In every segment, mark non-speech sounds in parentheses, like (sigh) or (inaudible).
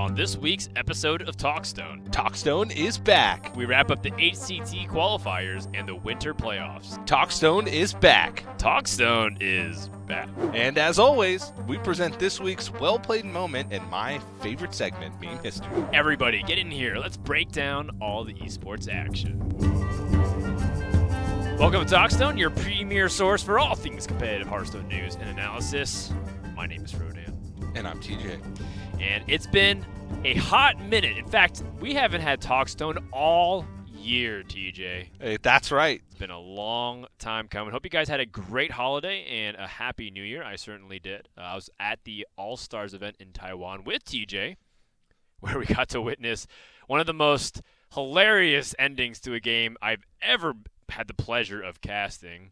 on this week's episode of Talkstone. Talkstone is back. We wrap up the HCT qualifiers and the winter playoffs. Talkstone is back. Talkstone is back. And as always, we present this week's well played moment and my favorite segment, Meme History. Everybody, get in here. Let's break down all the esports action. Welcome to Talkstone, your premier source for all things competitive Hearthstone news and analysis. My name is Frodan. And I'm TJ. And it's been a hot minute. In fact, we haven't had Talkstone all year, TJ. Hey, that's right. It's been a long time coming. Hope you guys had a great holiday and a happy new year. I certainly did. Uh, I was at the All Stars event in Taiwan with TJ, where we got to witness one of the most hilarious endings to a game I've ever had the pleasure of casting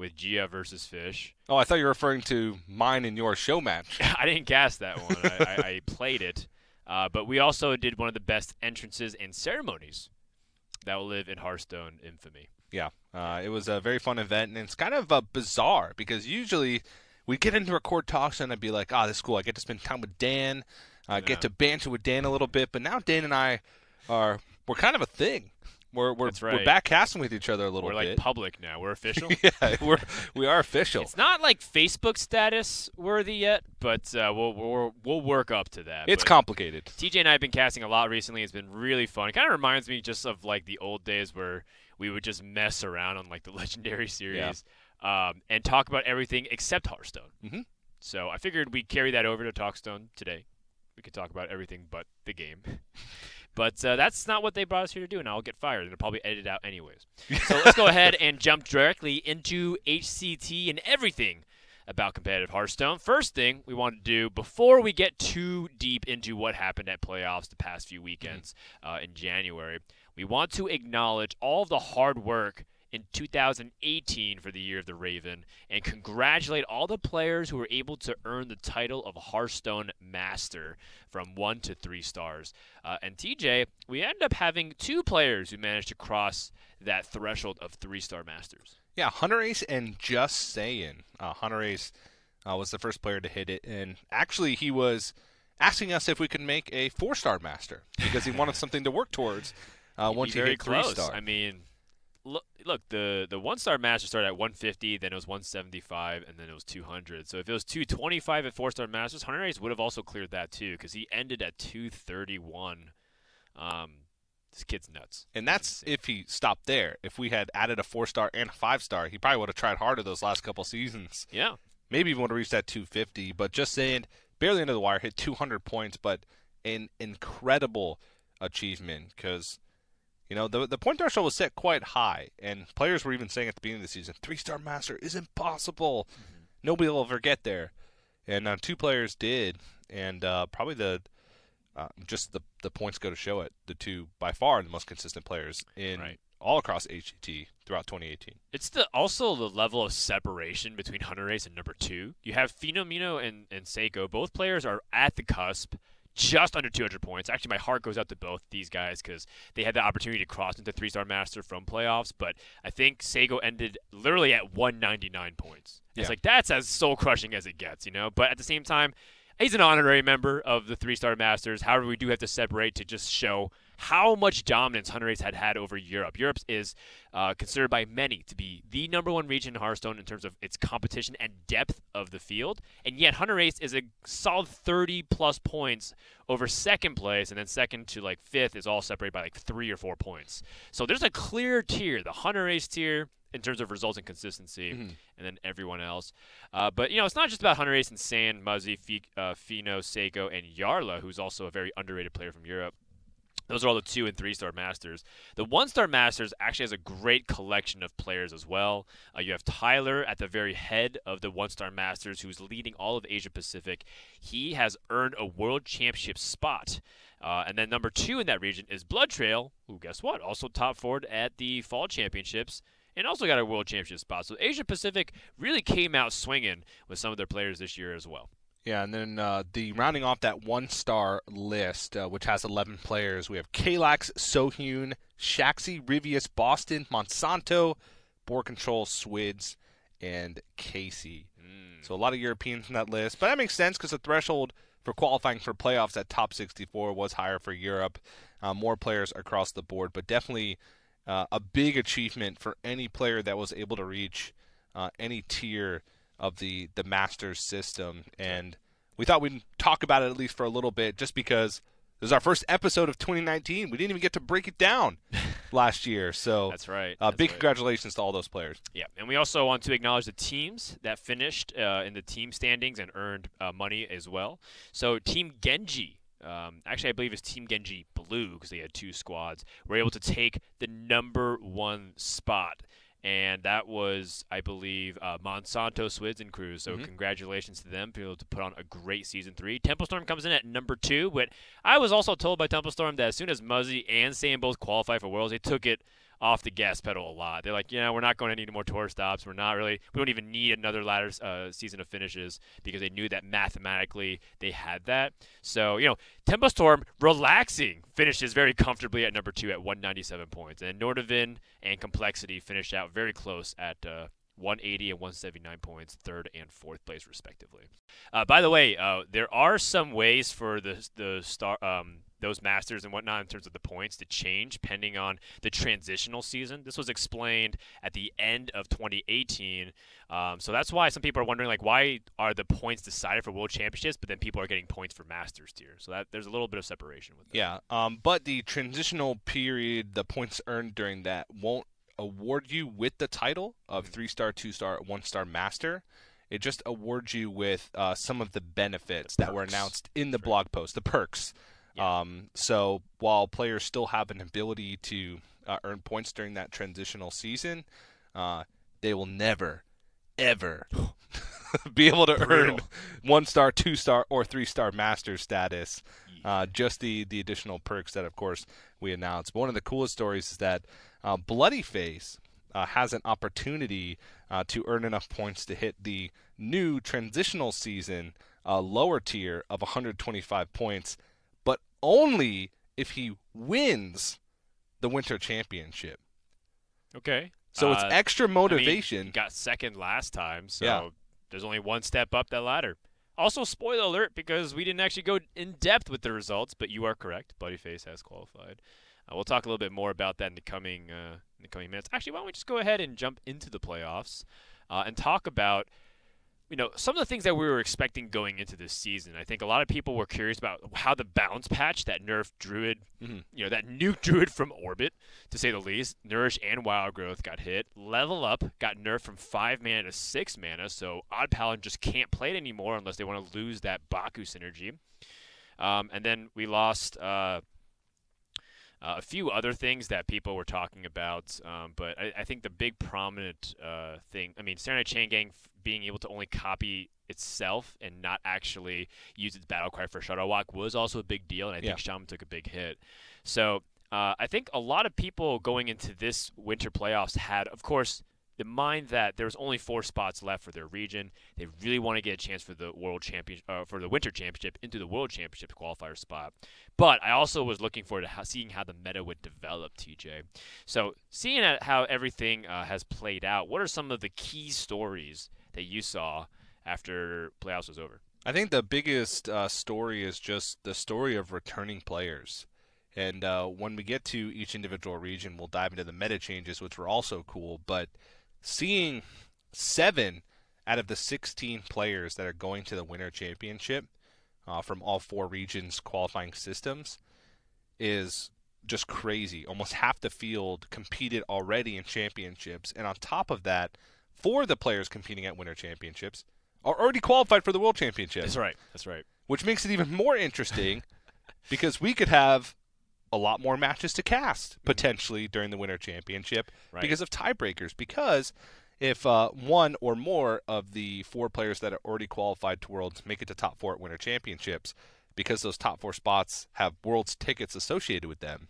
with Gia versus Fish. Oh, I thought you were referring to mine and your show match. (laughs) I didn't cast that one. I, I, I, (laughs) played it. Uh, but we also did one of the best entrances and ceremonies that will live in Hearthstone infamy. Yeah, uh, it was a very fun event, and it's kind of uh, bizarre because usually we get into record talks and I'd be like, "Ah, oh, this is cool. I get to spend time with Dan. I yeah. get to banter with Dan a little bit." But now Dan and I are we're kind of a thing. We're we're, right. we're back casting with each other a little we're bit. We're like public now. We're official. (laughs) yeah, we're we are official. It's not like Facebook status worthy yet, but uh, we'll, we'll we'll work up to that. It's but complicated. TJ and I have been casting a lot recently. It's been really fun. It kind of reminds me just of like the old days where we would just mess around on like the (laughs) Legendary series yeah. um, and talk about everything except Hearthstone. Mm-hmm. So I figured we'd carry that over to Talkstone today. We could talk about everything but the game. (laughs) But uh, that's not what they brought us here to do, and I'll get fired. They'll probably edit it out anyways. so let's go (laughs) ahead and jump directly into HCT and everything about competitive Hearthstone. First thing we want to do before we get too deep into what happened at playoffs the past few weekends uh, in January, we want to acknowledge all the hard work in 2018 for the Year of the Raven and congratulate all the players who were able to earn the title of Hearthstone Master from one to three stars. Uh, and TJ, we end up having two players who managed to cross that threshold of three star Masters. Yeah, Hunter Ace and Justsaiyan. Uh, Hunter Ace uh, was the first player to hit it, and actually he was asking us if we could make a four star Master because he wanted (laughs) something to work towards. Uh, once he hit three star. I mean, look, look the the one star master started at 150, then it was 175, and then it was 200. So if it was 225 at four star masters, Hunter Ace would have also cleared that too because he ended at 231. Um, this kid's nuts. And that's if he stopped there. If we had added a four star and a five star, he probably would have tried harder those last couple seasons. Yeah. Maybe even would have reached that 250. But Justsaiyan, barely under the wire, hit 200 points, but an incredible achievement because you know, the the point threshold was set quite high, and players were even saying at the beginning of the season, three star master is impossible. Mm-hmm. Nobody will ever get there, and uh, two players did, and uh, probably the uh, just the the points go to show it. The two by far the most consistent players in right. all across HCT throughout 2018. It's the also the level of separation between Hunter Ace and number two. You have Fenomeno and and Seiko. Both players are at the cusp just under 200 points. Actually, my heart goes out to both these guys because they had the opportunity to cross into three star master from playoffs. But I think Sago ended literally at 199 points. Yeah. It's like that's as soul crushing as it gets, you know. But at the same time, he's an honorary member of the three star masters. However, we do have to separate to just show how much dominance Hunter Ace had had over Europe. Europe is uh, considered by many to be the number one region in Hearthstone in terms of its competition and depth of the field, and yet Hunter Ace is a solid 30 plus points over second place, and then second to like fifth is all separated by like three or four points. So there's a clear tier, the Hunter Ace tier, in terms of results and consistency, mm-hmm. and then everyone else. Uh, but you know, it's not just about Hunter Ace and Saiyan, Muzzy, F- uh, Fino, Seiko, and Yarla, who's also a very underrated player from Europe. Those are all the two and three star masters. The one star masters actually has a great collection of players as well. Uh, you have Tyler at the very head of the one star masters, who's leading all of Asia Pacific. He has earned a world championship spot. Uh, and then number two in that region is Blood Trail, who guess what? Also top forward at the fall championships and also got a world championship spot. So Asia Pacific really came out swinging with some of their players this year as well. Yeah, and then uh, the rounding off that one star list, uh, which has 11 players, we have Kalax, Sohyun, Shaxi, Rivius, Boston, Monsanto, BoarControl, Swids, and Casey. Mm. So a lot of Europeans in that list. But that makes sense because the threshold for qualifying for playoffs at top 64 was higher for Europe. Uh, more players across the board, but definitely uh, a big achievement for any player that was able to reach uh, any tier of the the Masters system. And we thought we'd talk about it at least for a little bit, just because this is our first episode of 2019. We didn't even get to break it down (laughs) last year, so That's right. uh, That's big right. congratulations to all those players. Yeah, and we also want to acknowledge the teams that finished uh, in the team standings and earned uh, money as well. So Team Genji, um, actually I believe it's Team Genji Blue because they had two squads, were able to take the number one spot. And that was, I believe, uh, Monsanto Swids and Cruz. So Mhm. congratulations to them for being able to put on a great season three. Tempo Storm comes in at number two, but I was also told by Tempo Storm that as soon as Muzzy and Saiyan both qualify for Worlds, they took it off the gas pedal a lot. They're like, yeah, we're not going to need more tour stops. We're not really, we don't even need another ladder uh, season of finishes because they knew that mathematically they had that. So, you know, Tempo Storm, relaxing, finishes very comfortably at number two at 197 points. And Nordavind and Complexity finished out very close at uh, 180 and 179 points, third and fourth place respectively. Uh, by the way, uh, there are some ways for the the star um, those masters and whatnot in terms of the points to change depending on the transitional season. This was explained at the end of 2018, um, so that's why some people are wondering like why are the points decided for world championships, but then people are getting points for masters tier. So that there's a little bit of separation with that. Yeah, um, but the transitional period, the points earned during that won't award you with the title of Mhm. three star, two star, one star master. It just awards you with uh, some of the benefits The that were announced in the blog post, the perks. Yeah. Um, so while players still have an ability to uh, earn points during that transitional season, uh, they will never, ever (laughs) (laughs) be able to earn one star, two star, or three star master status. Uh, just the the additional perks that, of course, we announced. But one of the coolest stories is that uh, Bloody Face uh, has an opportunity uh, to earn enough points to hit the new transitional season uh, lower tier of 125 points, only if he wins the Winter Championship. okay. So it's Uh, extra I mean, motivation. he got second last time, so Yeah. there's only one step up that ladder. Also, spoiler alert, because we didn't actually go in depth with the results, but you are correct. Bloodyface has qualified. Uh, we'll talk a little bit more about that in the coming uh, in the coming minutes. Actually, why don't we just go ahead and jump into the playoffs uh, and talk about you know some of the things that we were expecting going into this season. I think a lot of people were curious about how the bounce patch that nerfed Druid, Mhm. you know, that nuke (laughs) Druid from orbit, to say the least. Nourish and Wild Growth got hit. Level Up got nerfed from five mana to six mana, so Odd Paladin just can't play it anymore unless they want to lose that Baku synergy. Um, and then we lost. Uh, uh, a few other things that people were talking about, um, but I, I think the big prominent uh, thing, I mean, Saronite Chain Gang f- being able to only copy itself and not actually use its battle cry for Shudderwock was also a big deal, and I Yeah. think Shaman took a big hit. So uh, I think a lot of people going into this winter playoffs had, of course, the mind that there's only four spots left for their region. They really want to get a chance for the world champion, uh, for the winter championship into the world championship qualifier spot. But I also was looking forward to how, seeing how the meta would develop, TJ. So seeing how everything uh, has played out, what are some of the key stories that you saw after playoffs was over? I think the biggest uh, story is just the story of returning players. And uh, when we get to each individual region, we'll dive into the meta changes, which were also cool. But seeing seven out of the 16 players that are going to the Winter Championship uh, from all four regions qualifying systems is just crazy. Almost half the field competed already in championships. And on top of that, four of the players competing at Winter Championships are already qualified for the World Championship That's right. That's right. which makes it even more interesting (laughs) because we could have a lot more matches to cast potentially during the winter championship Right. because of tiebreakers because if uh, one or more of the four players that are already qualified to worlds make it to top four at winter championships because those top four spots have worlds tickets associated with them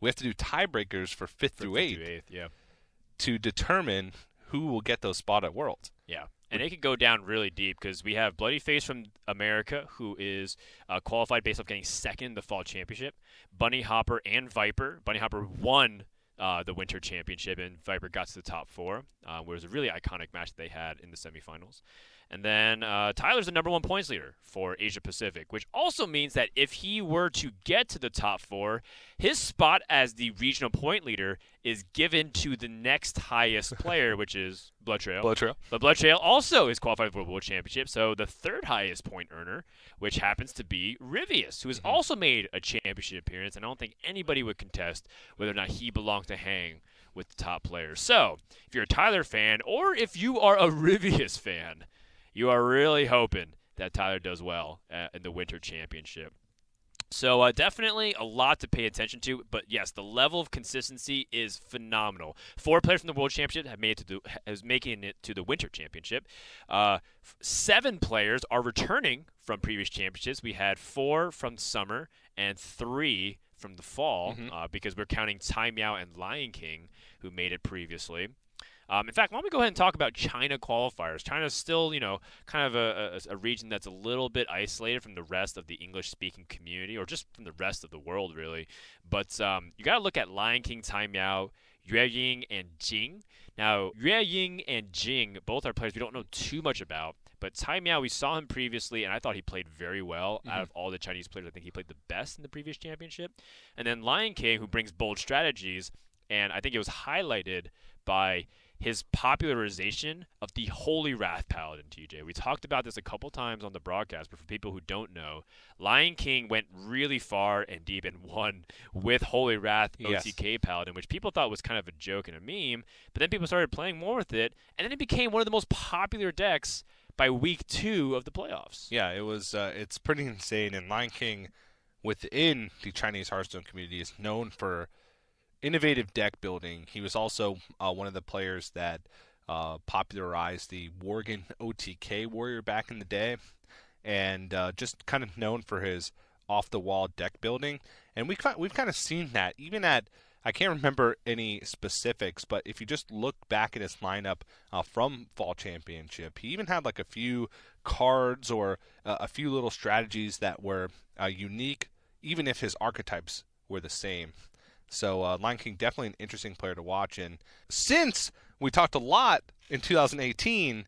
we have to do tiebreakers for fifth For through eighth through eighth, yeah. to determine who will get those spot at worlds Yeah. And it could go down really deep because we have Bloody Face from America, who is uh, qualified based off getting second in the fall championship. Bunny Hopper and Viper. Bunny Hopper won uh, the Winter Championship, and Viper got to the top four, uh, where it was a really iconic match that they had in the semifinals. And then uh, Tyler's the number one points leader for Asia Pacific, which also means that if he were to get to the top four, his spot as the regional point leader is given to the next highest (laughs) player, which is Blood Trail. Blood Trail. But Blood Trail also is qualified for the World Championship, so the third highest point earner, which happens to be Rivius, who has Mm-hmm. also made a championship appearance, and I don't think anybody would contest whether or not he belongs to hang with the top players. So, if you're a Tyler fan, or if you are a (laughs) Rivius fan, you are really hoping that Tyler does well uh, in the Winter Championship. So uh, definitely a lot to pay attention to, but yes, the level of consistency is phenomenal. Four players from the World Championship have made it to the has making it to the Winter Championship. Uh, f- seven players are returning from previous championships. We had four from summer and three from the fall Mhm. uh, because we're counting Tai Miao and Lion King who made it previously. Um, in fact, why don't we go ahead and talk about China qualifiers? China's still, you know, kind of a, a, a region that's a little bit isolated from the rest of the English-speaking community, or just from the rest of the world, really. But um, you got to look at Lion King, Tai Miao, Yue Ying, and Jing. Now, Yue Ying and Jing both are players we don't know too much about. But Tai Miao, we saw him previously, and I thought he played very well. Out Mhm. of all the Chinese players, I think he played the best in the previous championship. And then Lion King, who brings bold strategies, and I think it was highlighted by his popularization of the Holy Wrath Paladin, TJ. We talked about this a couple times on the broadcast, but for people who don't know, Lion King went really far and deep and won with Holy Wrath Yes. OTK Paladin, which people thought was kind of a joke and a meme, but then people started playing more with it, and then it became one of the most popular decks by week two of the playoffs. Yeah, it was. Uh, it's pretty insane. And Lion King, within the Chinese Hearthstone community, is known for innovative deck building. He was also uh, one of the players that uh, popularized the Worgen (laughs) OTK warrior back in the day, and uh, just kind of known for his off-the-wall deck building. And we we've kind of seen that even at I can't remember any specifics, but if you just look back at his lineup uh, from Fall Championship, he even had like a few cards or uh, a few little strategies that were uh, unique, even if his archetypes were the same. So uh, Lion King definitely an interesting player to watch. And since we talked a lot in 2018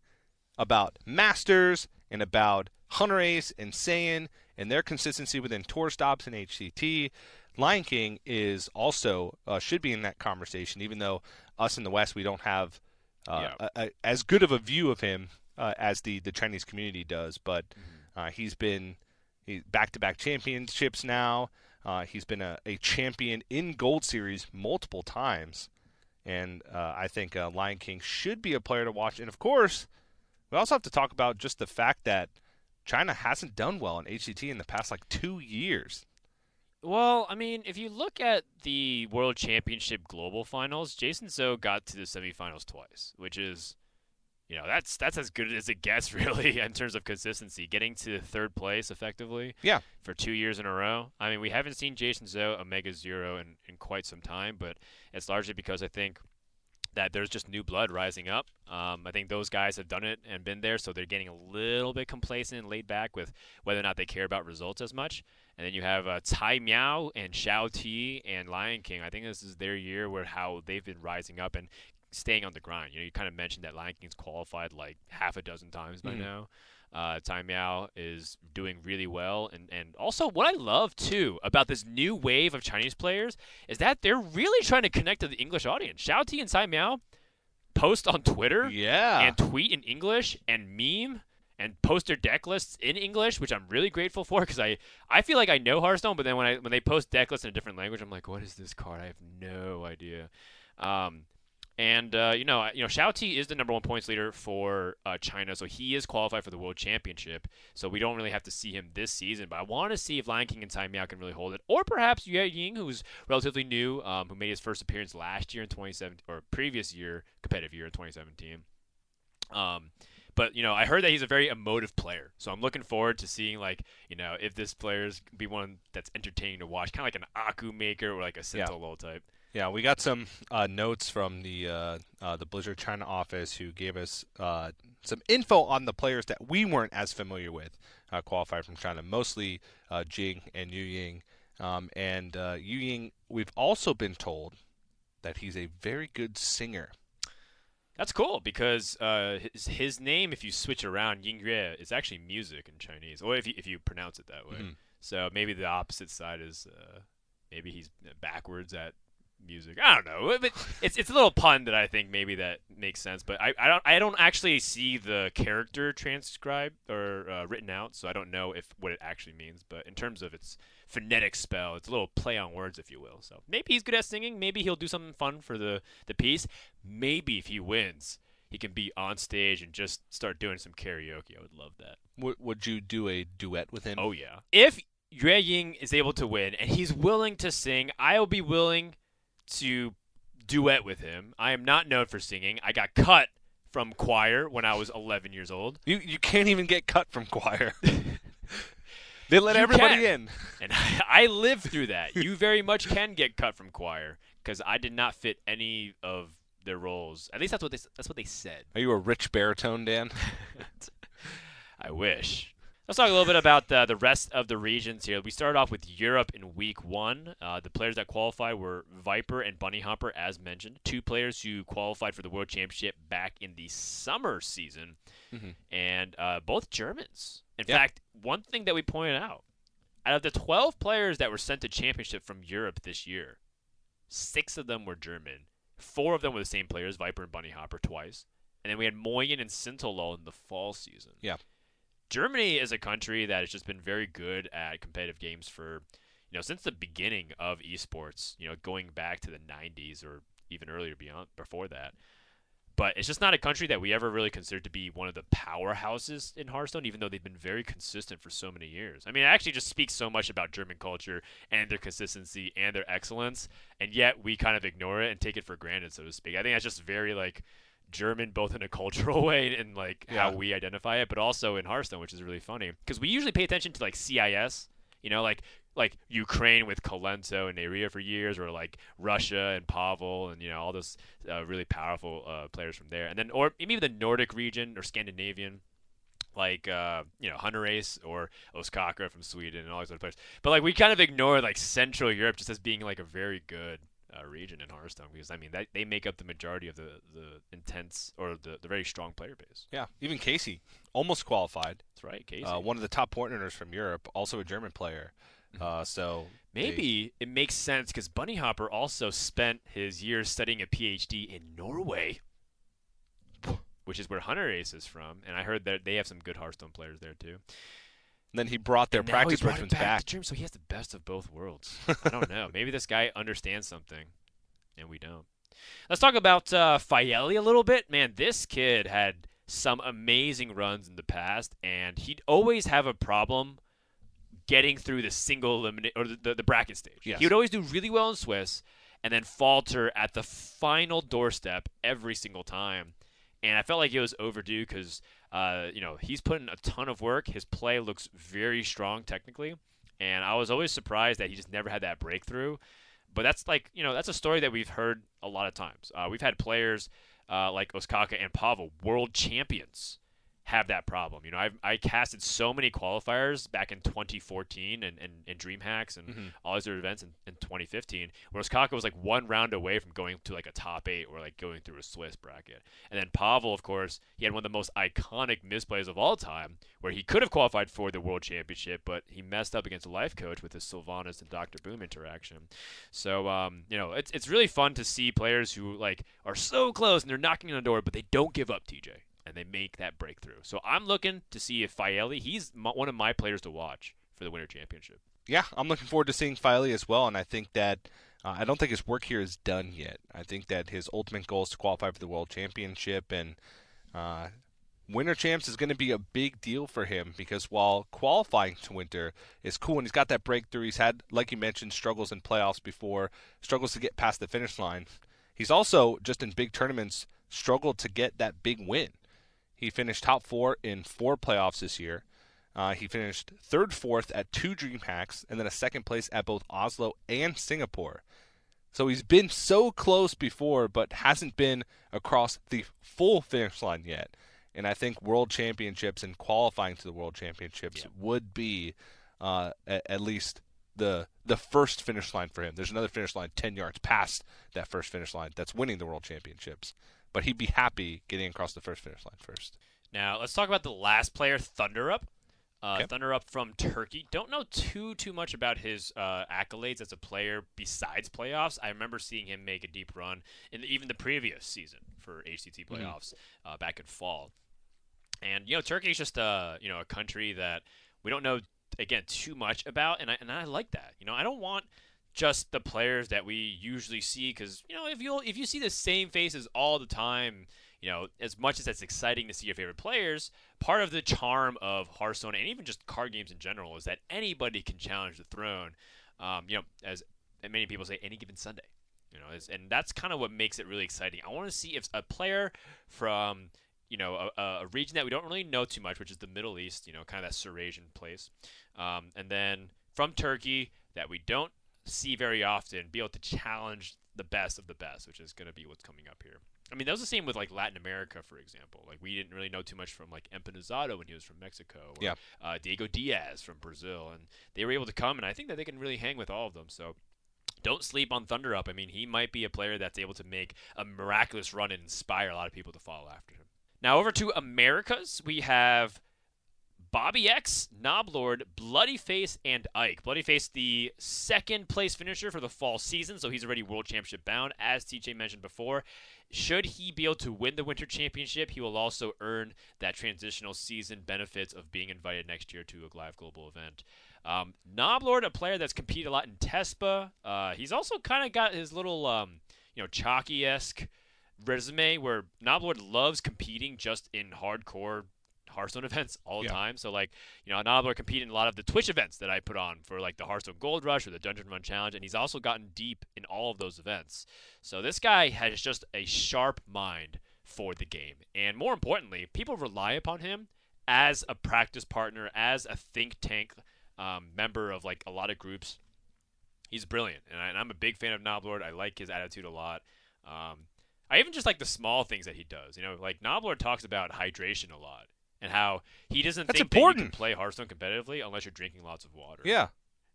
about Masters and about Hunter Ace and Saiyan and their consistency within tour stops and HCT, Lion King is also uh, should be in that conversation. Even though us in the West we don't have uh, Yeah. a, a, as good of a view of him uh, as the the Chinese community does, but uh, he's been back to back championships now. Uh, he's been a, a champion in Gold Series multiple times, and uh, I think uh, Lion King should be a player to watch. And of course, we also have to talk about just the fact that China hasn't done well in HCT in the past like two years. Well, I mean, if you look at the World Championship Global Finals, Jason Zhou got to the semifinals twice, which is, you know, that's that's as good as it gets, (laughs) really, in terms of consistency. Getting to third place effectively, Yeah. for two years in a row. I mean, we haven't seen Jason Zhou omega Zero in, in quite some time, but it's largely because I think that there's just new blood rising up. Um, I think those guys have done it and been there, so they're getting a little bit complacent and laid back with whether or not they care about results as much. And then you have uh, Tai Miao and Xiao Ti and Lion King. I think this is their year where how they've been rising up and staying on the grind. You know, you kind of mentioned that Lion King's qualified like half a dozen times by Mhm. now. Uh, Tai Miao is doing really well, and and also what I love too about this new wave of Chinese players is that they're really trying to connect to the English audience. Xiao Ti and Tai Miao post on Twitter Yeah. and tweet in English and meme and post their deck lists in English, which I'm really grateful for because I, I feel like I know Hearthstone, but then when I when they post deck lists in a different language, I'm like, what is this card? I have no idea. Um, and uh, you know, you know, Xiao Ti is the number one points leader for uh, China, so he is qualified for the World Championship. So we don't really have to see him this season, but I want to see if Lion King and Tai Miao can really hold it, or perhaps Yue Ying, who's relatively new, um, who made his first appearance last year in 2017 or previous year, competitive year in 2017. Um, but you know, I heard that he's a very emotive player, so I'm looking forward to seeing like you know if this player's be one that's entertaining to watch, kind of like an Akumaker or like a Yeah. Sentinel type. Yeah, we got some uh, notes from the uh, uh, the Blizzard China office who gave us uh, some info on the players that we weren't as familiar with uh, qualified from China, mostly uh, Jing and Yu Ying. Um, and uh, Yu Ying, we've also been told that he's a very good singer. That's cool because uh, his, his name, if you switch around, Ying Yue, is actually music in Chinese, or if you, if you pronounce it that way. Mhm. So maybe the opposite side is uh, maybe he's backwards at music. I don't know, but it's it's a little pun that I think maybe that makes sense. But I, I don't I don't actually see the character transcribed or uh, written out, so I don't know if what it actually means. But in terms of its phonetic spell, it's a little play on words, if you will. So maybe he's good at singing. Maybe he'll do something fun for the the piece. Maybe if he wins. He can be on stage and just start doing some karaoke. I would love that. W- would you do a duet with him? Oh yeah. If Yue Ying is able to win and he's willing to sing, I will be willing to duet with him. I am not known for singing. I got cut from choir when I was 11 years old, You you can't even get cut from choir. (laughs) they let You everybody can. in. and I, I lived through that. You very much can get cut from choir because I did not fit any of their roles. At least that's what they that's what they said. Are you a rich baritone, Dan? (laughs) I wish. Let's talk a little bit about uh, the rest of the regions here. We started off with Europe in week one. Uh, the players that qualified were Viper and Bunny Hopper, as mentioned. Two players who qualified for the World Championship back in the summer season, Mhm. and uh, both Germans. In Yeah. fact, one thing that we pointed out out of the 12 players that were sent to championship from Europe this year, six of them were German. Four of them were the same players, Viper and Bunny Hopper, twice. And then we had Moyen and Sintolo in the fall season. Yeah. Germany is a country that has just been very good at competitive games for, you know, since the beginning of esports. You know, going back to the '90s or even earlier beyond before that. But it's just not a country that we ever really considered to be one of the powerhouses in Hearthstone, even though they've been very consistent for so many years. I mean, it actually just speaks so much about German culture and their consistency and their excellence, and yet we kind of ignore it and take it for granted, so to speak. I think that's just very like German, both in a cultural (laughs) way and like how we identify it, but also in Hearthstone, which is really funny. Because we usually pay attention to like CIS, you know, like like Ukraine with Kolento and Neirea for years, or like Russia and Pavel, and you know all those uh, really powerful uh, players from there, and then or maybe the Nordic region or Scandinavian. Like uh, you know Hunter Ace or Ostkaka from Sweden and all these other players, but like we kind of ignore like Central Europe just as being like a very good uh, region in Hearthstone because I mean that they make up the majority of the, the intense or the, the very strong player base. Yeah, even Casey almost qualified. That's right, Casey. Uh, one of the top point earners from Europe, also a German player. Uh, so they- Maybe it makes sense because Bunny Hopper also spent his years studying a PhD in Norway, which is where Hunter Ace is from, and I heard that they have some good Hearthstone players there too. Then he brought their And practice brought regimens back, back. Germany, so he has the best of both worlds. I don't know. (laughs) Maybe this guy understands something, and we don't. Let's talk about uh, a little bit. Man, this kid had some amazing runs in the past, and he'd always have a problem getting through the single eliminate or the, the, the bracket stage. Yes. He would always do really well in Swiss, and then falter at the final doorstep every single time. And I felt like it was overdue because, uh, you know, he's put in a ton of work. His play looks very strong technically, and I was always surprised that he just never had that breakthrough. But that's like, you know, that's a story that we've heard a lot of times. Uh, we've had players uh, like Ostkaka and Pavel, world champions, have that problem. You know, I've, I casted so many qualifiers back in 2014 and, and, and DreamHacks and Mhm. all these other events in, in 2015, where Ostkaka was like one round away from going to like a top eight or like going through a Swiss bracket. And then Pavel, of course, he had one of the most iconic misplays of all time, where he could have qualified for the World Championship, but he messed up against a Lifecoach with his Sylvanas and Dr. Boom interaction. So, um, you know, it's, it's really fun to see players who like are so close and they're knocking on the door, but they don't give up, TJ, and they make that breakthrough. So I'm looking to see if Faeli, he's one of my players to watch for the Winter Championship. yeah, I'm looking forward to seeing Filey as well, and I think that uh, I don't think his work here is done yet. I think that his ultimate goal is to qualify for the World Championship, and uh, Winter Champs is going to be a big deal for him because while qualifying to Winter is cool, and he's got that breakthrough, he's had, like you mentioned, struggles in playoffs before, struggles to get past the finish line. He's also just in big tournaments struggled to get that big win. He finished top four in four playoffs this year. Uh, he finished third, fourth at two DreamHacks, and then a second place at both Oslo and Singapore. So he's been so close before, but hasn't been across the full finish line yet. And I think World Championships and qualifying to the World Championships Yeah. would be uh, at, at least the the first finish line for him. There's another finish line 10 yards past that first finish line that's winning the world championships. But he'd be happy getting across the first finish line first. Now let's talk about the last player, Thunder Up. Uh, Okay. Thunder Up from Turkey. Don't know too too much about his uh, accolades as a player besides playoffs. I remember seeing him make a deep run in the, even the previous season for HCT Mm-hmm. playoffs uh, back in fall. And you know, Turkey is just a you know a country that we don't know again too much about, and I and I like that. You know, I don't want just the players that we usually see because you know if you if you see the same faces all the time, you know as much as it's exciting to see your favorite players, part of the charm of Hearthstone and even just card games in general is that anybody can challenge the throne. Um, you know, as many people say, any given Sunday. You know, and that's kind of what makes it really exciting. I want to see if a player from you know a, a region that we don't really know too much, which is the Middle East, you know, kind of that Eurasian place, um, and then from Turkey that we don't see very often, be able to challenge the best of the best, which is going to be what's coming up here. I mean, that was the same with like Latin America, for example. Like we didn't really know too much from like Empanizado when he was from Mexico, or Yeah. uh, Diego Diaz from Brazil, and they were able to come, and I think that they can really hang with all of them. So don't sleep on Thunder Up. I mean, he might be a player that's able to make a miraculous run and inspire a lot of people to follow after him. Now over to Americas, we have Bobby X, Noblord, Bloody Face, and Ike. Bloody Face, the second place finisher for the fall season, so he's already world championship bound, as TJ mentioned before. Should he be able to win the winter championship, he will also earn that transitional season benefits of being invited next year to a live global event. Um, Noblord, a player that's competed a lot in Tespa. Uh, he's also kind of got his little, um, you know, chalky esque resume where Noblord loves competing just in hardcore Hearthstone (laughs) events all the Yeah. time. So like, you know, Noblord competed in a lot of the Twitch events that I put on for like the Hearthstone Gold Rush or the Dungeon Run Challenge, and he's also gotten deep in all of those events. So this guy has just a sharp mind for the game, and more importantly, people rely upon him as a practice partner, as a think tank um, member of like a lot of groups. He's brilliant, and, I, I'm a big fan of Noblord. I like his attitude a lot. Um, I even just like the small things that he does. You know, like Noblord talks about hydration a lot and how he doesn't That's think that you can play Hearthstone competitively unless you're drinking lots of water. Yeah.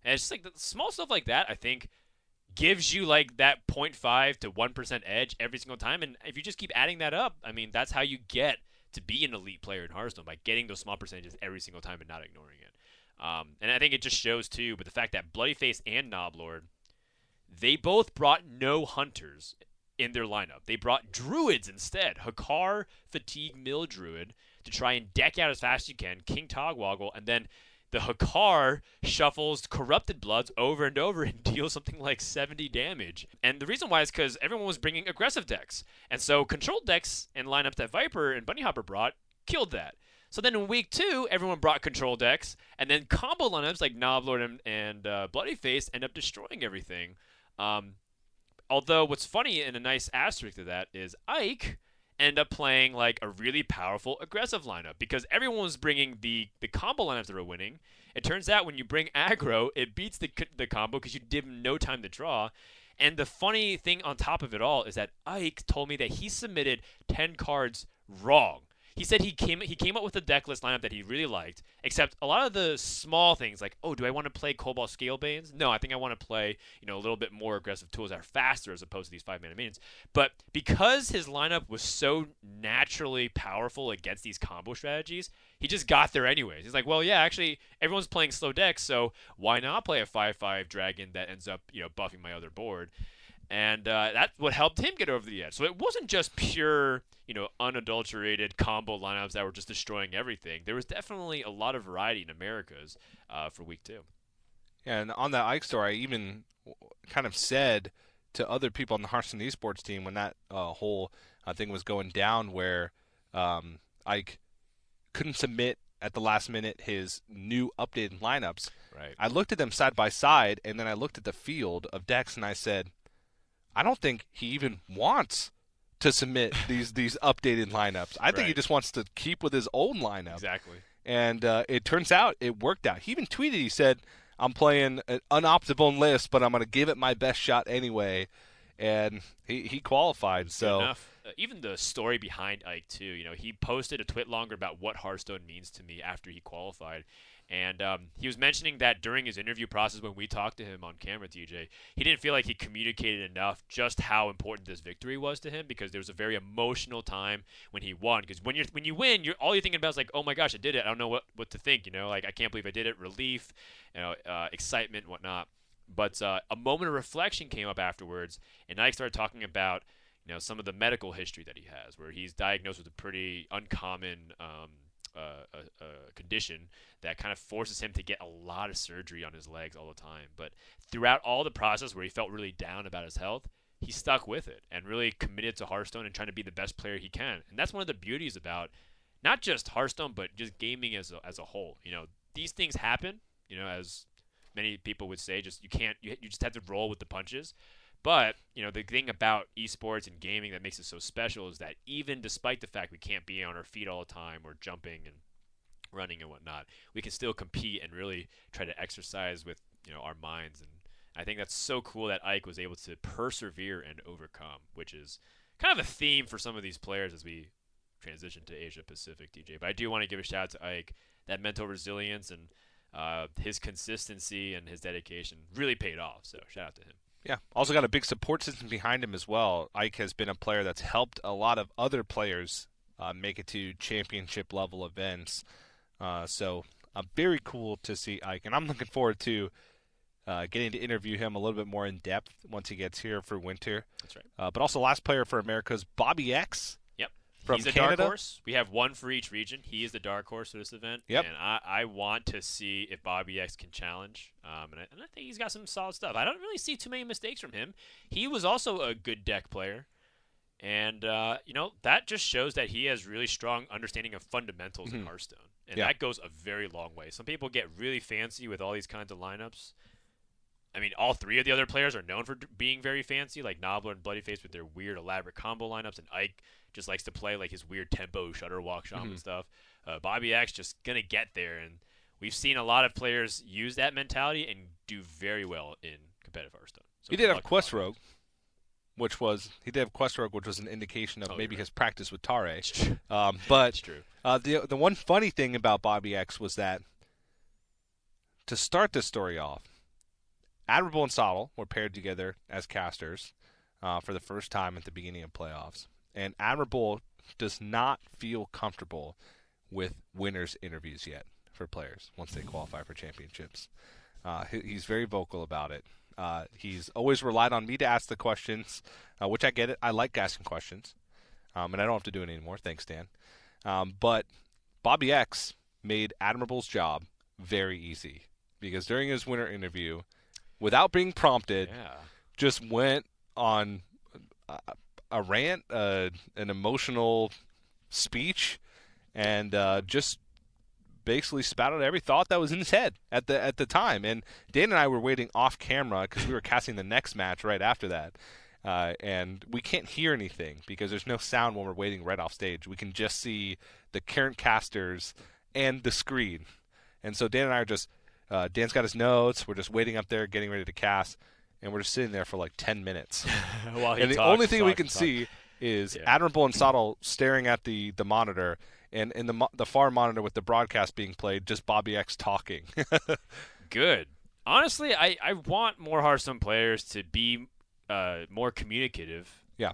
And it's just like the small stuff like that, I think, gives you like that 0.5 to 1% edge every single time. And if you just keep adding that up, I mean, that's how you get to be an elite player in Hearthstone by getting those small percentages every single time and not ignoring it. Um, and I think it just shows too, but the fact that Bloodyface and Noblord, they both brought no hunters in their lineup. They brought druids instead. Hakkar, Fatigue, Mill Druid to try and deck out as fast as you can, King Togwoggle, and then the Hakkar shuffles Corrupted Bloods over and over (laughs) and deals something like 70 damage. And the reason why is because everyone was bringing aggressive decks. And so controlled decks and lineups that Viper and Bunny Hopper brought killed that. So then in week two, everyone brought control decks, and then combo lineups like Noblord and, and uh, Bloodyface end up destroying everything. Um, although what's funny and a nice asterisk to that is Ike end up playing like a really powerful aggressive lineup because everyone was bringing the the combo lineups that were winning. It turns out when you bring aggro, it beats the the combo because you give him no time to draw. And the funny thing on top of it all is that Ike told me that he submitted 10 cards wrong. He said he came he came up with a deck list lineup that he really liked, except a lot of the small things like, oh, do I want to play Cobalt Scalebanes? No, I think I want to play, you know, a little bit more aggressive tools that are faster as opposed to these five mana minions. But because his lineup was so naturally powerful against these combo strategies, he just got there anyways. He's like, well, yeah, actually, everyone's playing slow decks, so why not play a five-five dragon that ends up, you know, buffing my other board? And uh, that's what helped him get over the edge. So it wasn't just pure, you know, unadulterated combo lineups that were just destroying everything. There was definitely a lot of variety in Americas uh, for week two. And on that Ike story, I even kind of said to other people on the Hearthstone esports team when that uh, whole uh, thing was going down, where um, Ike couldn't submit at the last minute his new updated lineups. Right. I looked at them side by side, and then I looked at the field of decks, and I said, I don't think he even wants to submit (laughs) these these updated lineups. I think he just wants to keep with his old lineup Exactly. and uh, it turns out it worked out. He even tweeted, he said, "I'm playing an unoptimal list, but I'm going to give it my best shot anyway," and he he qualified. So. Uh, even the story behind Ike too. You know, he posted a tweet longer about what Hearthstone means to me after he qualified, And um, he was mentioning that during his interview process when we talked to him on camera, TJ, he didn't feel like he communicated enough just how important this victory was to him because there was a very emotional time when he won. Because when you when you win, you're all you're thinking about is like, oh my gosh, I did it. I don't know what, what to think. You know, like I can't believe I did it. Relief, you know, uh, excitement, whatnot. But uh, a moment of reflection came up afterwards, and Ike started talking about you know some of the medical history that he has, where he's diagnosed with a pretty uncommon um, a, a condition that kind of forces him to get a lot of surgery on his legs all the time. But throughout all the process where he felt really down about his health, he stuck with it and really committed to Hearthstone and trying to be the best player he can. And that's one of the beauties about not just Hearthstone, but just gaming as a, as a whole. You know, these things happen. You know, as many people would say, just you can't. You, you just have to roll with the punches. But you know the thing about esports and gaming that makes it so special is that even despite the fact we can't be on our feet all the time or jumping and running and whatnot, we can still compete and really try to exercise with you know our minds. And I think that's so cool that Ike was able to persevere and overcome, which is kind of a theme for some of these players as we transition to Asia Pacific, TJ. But I do want to give a shout out to Ike. That mental resilience and uh, his consistency and his dedication really paid off. So shout out to him. Yeah. Also got a big support system behind him as well. Ike has been a player that's helped a lot of other players uh, make it to championship level events. Uh, so uh, very cool to see Ike, and I'm looking forward to uh, getting to interview him a little bit more in depth once he gets here for winter. That's right. Uh, but also, last player for America's Bobby X from He's a Canada. dark horse. We have one for each region. He is the dark horse for this event. Yep. And I, I want to see if Bobby X can challenge. Um, and, I, and I think he's got some solid stuff. I don't really see too many mistakes from him. He was also a good deck player. And, uh, you know, that just shows that he has really strong understanding of fundamentals in Mhm. Hearthstone. And Yeah. that goes a very long way. Some people get really fancy with all these kinds of lineups. I mean, all three of the other players are known for being very fancy, like Noblord and Bloodyface with their weird, elaborate combo lineups, and Ike just likes to play like his weird tempo Shudderwock shaman Mhm. stuff. Uh, Bobby X just gonna get there, and we've seen a lot of players use that mentality and do very well in competitive Hearthstone. So he did have Quest Rogue, which was he did have Quest Rogue, which was an indication of Oh, maybe right. his practice with Tare. (laughs) Um, but. Uh, the the one funny thing about Bobby X was that to start this story off, Admirable and Sottle were paired together as casters uh, for the first time at the beginning of playoffs, and Admirable does not feel comfortable with winners interviews yet for players once they qualify for championships. Uh, he, he's very vocal about it. Uh, he's always relied on me to ask the questions, uh, which I get it. I like asking questions, um, and I don't have to do it anymore. Thanks, Dan. Um, but Bobby X made Admirable's job very easy because during his winter interview, without being prompted, Yeah. just went on a, a rant, uh, an emotional speech, and uh, just basically spat out every thought that was in his head at the at the time. And Dan and I were waiting off camera because we were casting the next match right after that. Uh, and we can't hear anything because there's no sound when we're waiting right off stage. We can just see the current casters and the screen. And so Dan and I are just, uh, Dan's got his notes. We're just waiting up there, getting ready to cast, and we're just sitting there for like 10 minutes. (laughs) While he and the talks, only thing we can talks. see is Yeah. Admirable and Sottle staring at the, the monitor, and in the mo- the far monitor with the broadcast being played, just Bobby X talking. (laughs) good. Honestly, I, I want more Hearthstone players to be uh, more communicative. Yeah.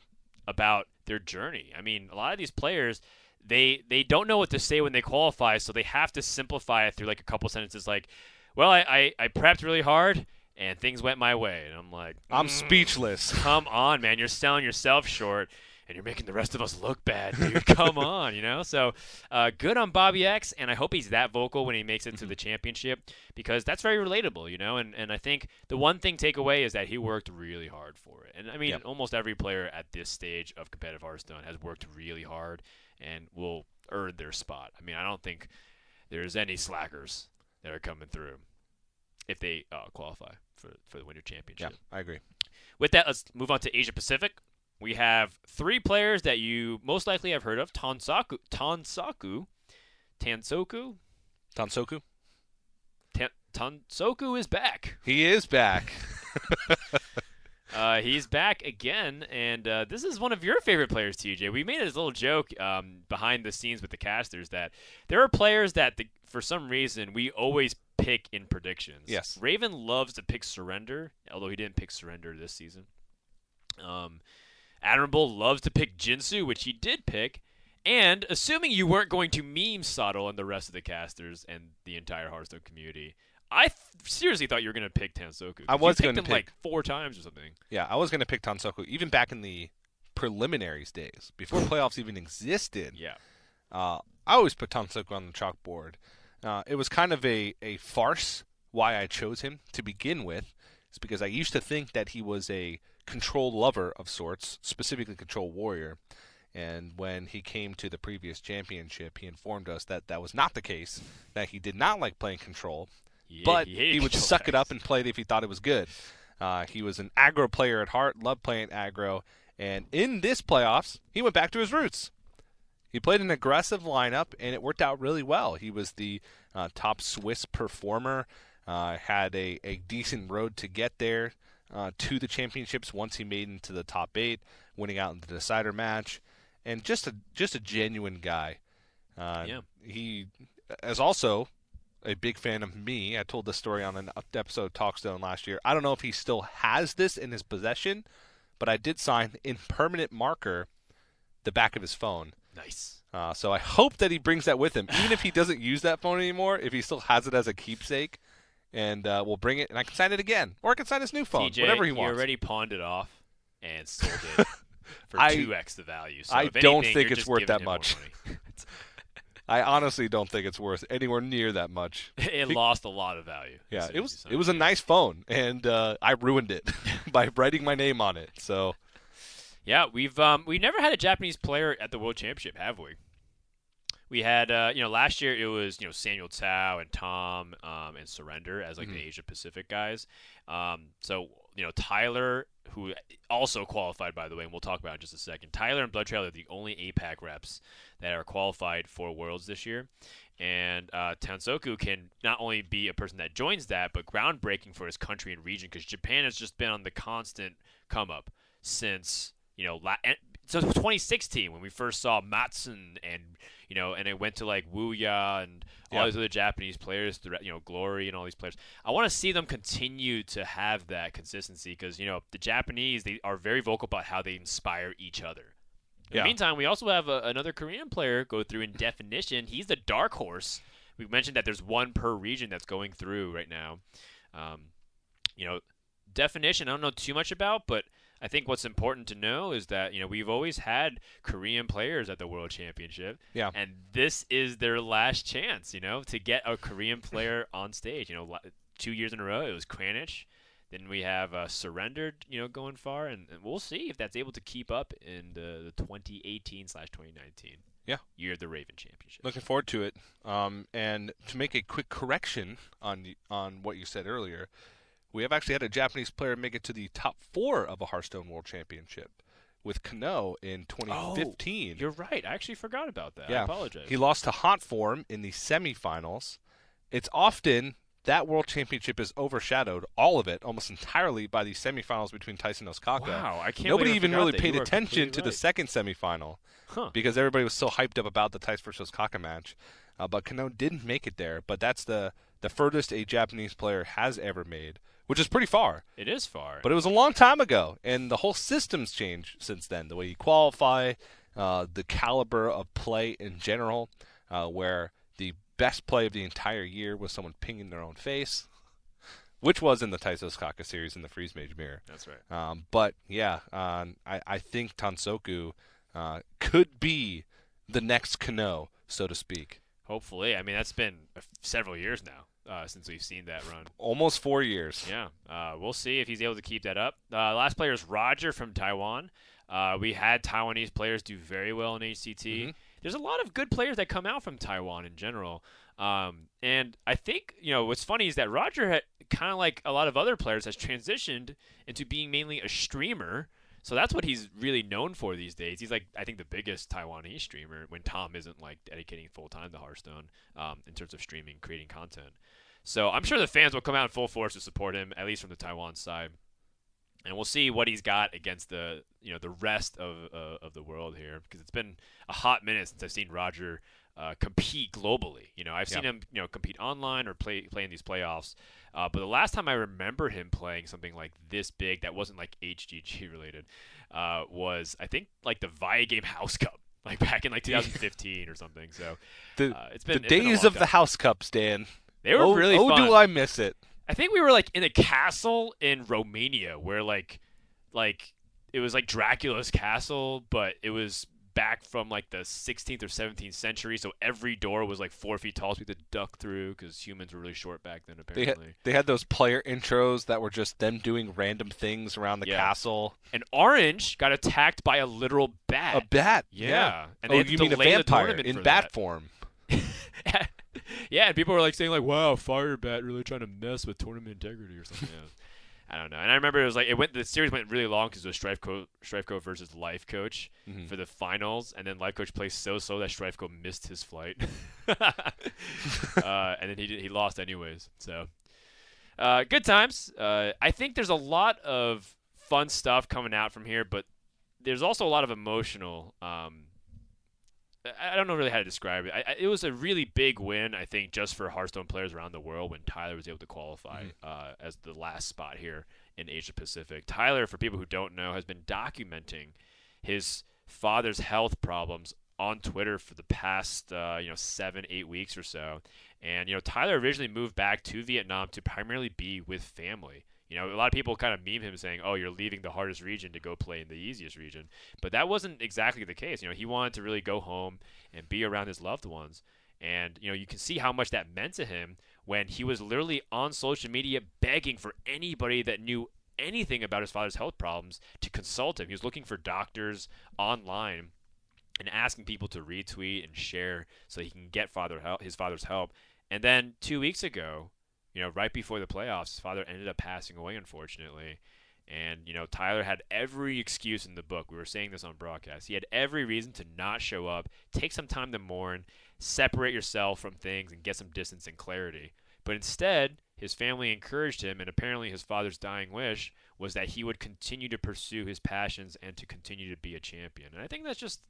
About their journey. I mean, a lot of these players, they they don't know what to say when they qualify, so they have to simplify it through like a couple sentences, like, "Well, I I, I prepped really hard and things went my way," and I'm like, I'm "Mm, speechless. (laughs) Come on, man, you're selling yourself short. And you're making the rest of us look bad, dude. (laughs) Come on, you know. So, uh, good on Bobby X, and I hope he's that vocal when he makes it to the championship because that's very relatable, you know. And and I think the one thing takeaway is that he worked really hard for it. And I mean, Yep. almost every player at this stage of competitive Hearthstone has worked really hard and will earn their spot. I mean, I don't think there's any slackers that are coming through if they uh, qualify for for the Winter Championship. Yeah, I agree. With that, let's move on to Asia Pacific. We have three players that you most likely have heard of: Tansaku, Tansaku, Tansoku, Tansoku? Tan, Tansoku is back. He is back. (laughs) Uh, he's back again, and uh, this is one of your favorite players, TJ. We made this little joke um, behind the scenes with the casters that there are players that, the, for some reason, we always pick in predictions. Yes. Raven loves to pick Surrender, although he didn't pick Surrender this season. Um, Admirable loves to pick Jinsu, which he did pick. And assuming you weren't going to meme Sottle and the rest of the casters and the entire Hearthstone community, I th- seriously thought you were going to pick Tansoku. I was picked him pick- like four times or something. Yeah, I was going to pick Tansoku even back in the preliminaries days, before playoffs even existed. Yeah. Uh, I always put Tansoku on the chalkboard. Uh, it was kind of a, a farce why I chose him to begin with. It's because I used to think that he was a control lover of sorts, specifically control warrior. And when he came to the previous championship, he informed us that that was not the case, that he did not like playing control, But hated he would (laughs) suck it up and play it if he thought it was good. Uh, he was an aggro player at heart, loved playing aggro, and in this playoffs, he went back to his roots. He played an aggressive lineup, and it worked out really well. He was the uh, top Swiss performer, uh, had a, a decent road to get there uh, to the championships once he made into the top eight, winning out in the decider match, and just a just a genuine guy. Uh, Yeah. He is also a big fan of me. I told this story on an episode of Talkstone last year. I don't know if he still has this in his possession, but I did sign in permanent marker the back of his phone. Nice. Uh, so I hope that he brings that with him, even if he doesn't (laughs) use that phone anymore. If he still has it as a keepsake, and uh, we'll bring it, and I can sign it again, or I can sign his new phone, TJ, whatever he wants. you already pawned it off and sold it (laughs) for 2x the value. So I don't think it's worth that much. (laughs) I honestly don't think it's worth anywhere near that much. (laughs) it lost a lot of value. Yeah, it was it was a nice phone, and uh, I ruined it (laughs) by writing my name on it. So Yeah, we've um we never had a Japanese player at the World Championship, have we? We had uh you know last year it was you know SamuelTsao and Tom um and Surrender as like Mhm. the Asia Pacific guys. Um so you know Tyler who also qualified by the way and we'll talk about in just a second. Tyler and Bloodtrail are the only APAC reps that are qualified for Worlds this year. And uh, Tansoku can not only be a person that joins that, but groundbreaking for his country and region because Japan has just been on the constant come up since you know la- since 2016 when we first saw Matsun and you know and it went to like Wuya and all Yeah. these other Japanese players, you know Glory and all these players. I want to see them continue to have that consistency because you know the Japanese they are very vocal about how they inspire each other. In Yeah. the meantime, we also have a, another Korean player go through in definition. He's the dark horse. We mentioned that there's one per region that's going through right now. Um, you know, definition I don't know too much about, but I think what's important to know is that you know we've always had Korean players at the World Championship, Yeah. and this is their last chance, you know, to get a Korean (laughs) player on stage. You know, two years in a row it was Kranich. Then we have uh, surrendered, you know, going far, and, and we'll see if that's able to keep up in the, the 2018 slash 2019 Yeah. year of the Raven Championship. looking forward to it. Um, and to make a quick correction on on what you said earlier, we have actually had a Japanese player make it to the top four of a Hearthstone World Championship with Kano in 2015. You're right. I actually forgot about that. I Yeah. apologize. He lost to Hotform in the semifinals. It's often that World Championship is overshadowed, all of it, almost entirely, by the semifinals between Tyson Ostkaka. wow, I can't. Nobody I even really paid attention to the second semifinal Huh. because everybody was so hyped up about the Tyson versus Ostkaka match. Uh, but Kano didn't make it there. But that's the the furthest a Japanese player has ever made, which is pretty far. It is far. But it was a long time ago, and the whole system's changed since then. The way you qualify, uh, the caliber of play in general, uh, where the best play of the entire year was someone pinging their own face, which was in the Thijs Ostkaka series in the Freeze Mage Mirror. That's right. Um, but yeah, um, I, I think Tansoku uh, could be the next Kano, so to speak. Hopefully, I mean that's been several years now uh, since we've seen that run. Almost four years. Yeah, uh, we'll see if he's able to keep that up. Uh, last player is Roger from Taiwan. Uh, we had Taiwanese players do very well in HCT. Mhm. There's a lot of good players that come out from Taiwan in general. Um, and I think, you know, what's funny is that Roger, had, kind of like a lot of other players, has transitioned into being mainly a streamer. So that's what he's really known for these days. He's like, I think, the biggest Taiwanese streamer when Tom isn't like dedicating full time to Hearthstone um, in terms of streaming, creating content. So I'm sure the fans will come out in full force to support him, at least from the Taiwan side. and we'll see what he's got against the you know the rest of uh, of the world here because it's been a hot minute since I've seen Roger uh, compete globally. You know, I've seen him you know compete online or play play in these playoffs, uh, but the last time I remember him playing something like this big that wasn't like HGG (laughs) related uh, was I think like the VIA Game House Cup. (laughs) Like back in like 2015 or something. So The, uh, it's been the it's been days of the. House Cups, Dan. They were oh, really oh, fun. do I miss it? I think we were like in a castle in Romania where like like it was like Dracula's castle, but it was back from like the 16th or 17th century. So every door was like four feet tall, so we had to duck through because humans were really short back then. They had, Apparently, they had those player intros that were just them doing random things around the Yeah. castle. and Orange got attacked by a literal bat. A bat. yeah, and oh, you mean a vampire in bat that. form? (laughs) yeah, and people were like saying like, "Wow, Firebat really trying to mess with tournament integrity or something." (laughs) yeah. I don't know. And I remember it was like it went. The series went really long because it was StrifeCro, StrifeCro versus Lifecoach Mhm. for the finals, and then Lifecoach played so slow that StrifeCro missed his flight, (laughs) (laughs) uh, and then he did, he lost anyways. So, uh, good times. Uh, I think there's a lot of fun stuff coming out from here, but there's also a lot of emotional. Um, I don't know really how to describe it. I, I, it was a really big win, I think, just for Hearthstone players around the world when Tyler was able to qualify uh, as the last spot here in Asia Pacific. Tyler, for people who don't know, has been documenting his father's health problems on Twitter for the past uh, you know seven, eight weeks or so. And you know, Tyler originally moved back to Vietnam to primarily be with family. You know, a lot of people kind of meme him saying, "Oh, you're leaving the hardest region to go play in the easiest region," but that wasn't exactly the case. You know, he wanted to really go home and be around his loved ones. And you know, you can see how much that meant to him when he was literally on social media begging for anybody that knew anything about his father's health problems to consult him. He was looking for doctors online and asking people to retweet and share so he can get father help, his father's help. And then two weeks ago, you know, right before the playoffs, his father ended up passing away, unfortunately. And, you know, Tyler had every excuse in the book. We were saying this on broadcast. He had every reason to not show up, take some time to mourn, separate yourself from things, and get some distance and clarity. But instead, his family encouraged him, and apparently his father's dying wish was that he would continue to pursue his passions and to continue to be a champion. And I think that's just.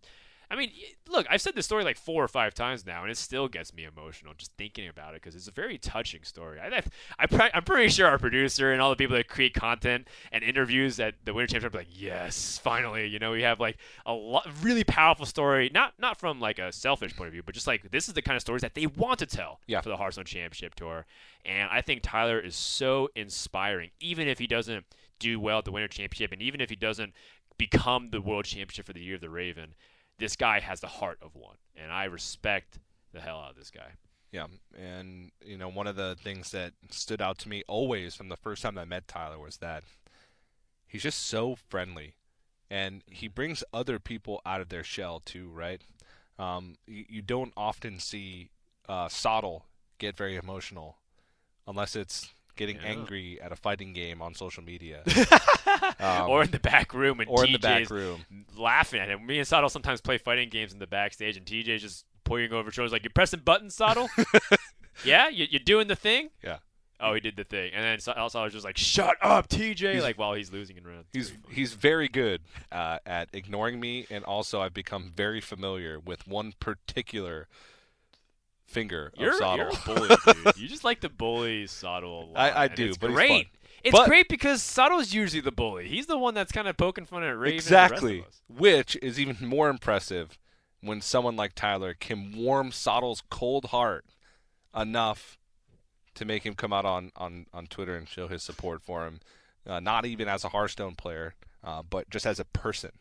I mean, look, I've said this story like four or five times now, and it still gets me emotional just thinking about it because it's a very touching story. I, I, I'm pretty sure our producer and all the people that create content and interviews at the Winter Championship are like, yes, finally, you know, we have like a lot, really powerful story, not not from like a selfish point of view, but just like this is the kind of stories that they want to tell Yeah. for the Hearthstone Championship Tour. And I think Tyler is so inspiring, even if he doesn't do well at the Winter Championship, and even if he doesn't become the World Championship for the Year of the Raven, this guy has the heart of one, and I respect the hell out of this guy. Yeah, and you know one of the things that stood out to me always from the first time I met Tyler was that he's just so friendly, and he brings other people out of their shell too, right? Um, you, you don't often see uh, Sottle get very emotional, unless it's getting Yeah. angry at a fighting game on social media, (laughs) Um, or in the back room, and or TJ's in the back room. laughing at him. Me and Sottle sometimes play fighting games in the backstage, and TJ's just pointing over shoulders like, "You're pressing buttons, Sottle? (laughs) yeah, you you doing the thing? Yeah. Oh, he did the thing, and then Sottle was just like, "Shut up, TJ!" He's- like while he's losing in round. He's he's very good uh, at ignoring me, and also I've become very familiar with one particular finger You're, of Sottle. you're a (laughs) bully, dude. You just like to bully lot. I- I do, It's but great. It's But- great because Sottle's usually the bully. He's the one that's kind of poking fun at Raven. and the rest of exactly, which is even more impressive when someone like Tyler can warm Sottle's cold heart enough to make him come out on, on, on Twitter and show his support for him. Uh, not even as a Hearthstone player, uh, but just as a person.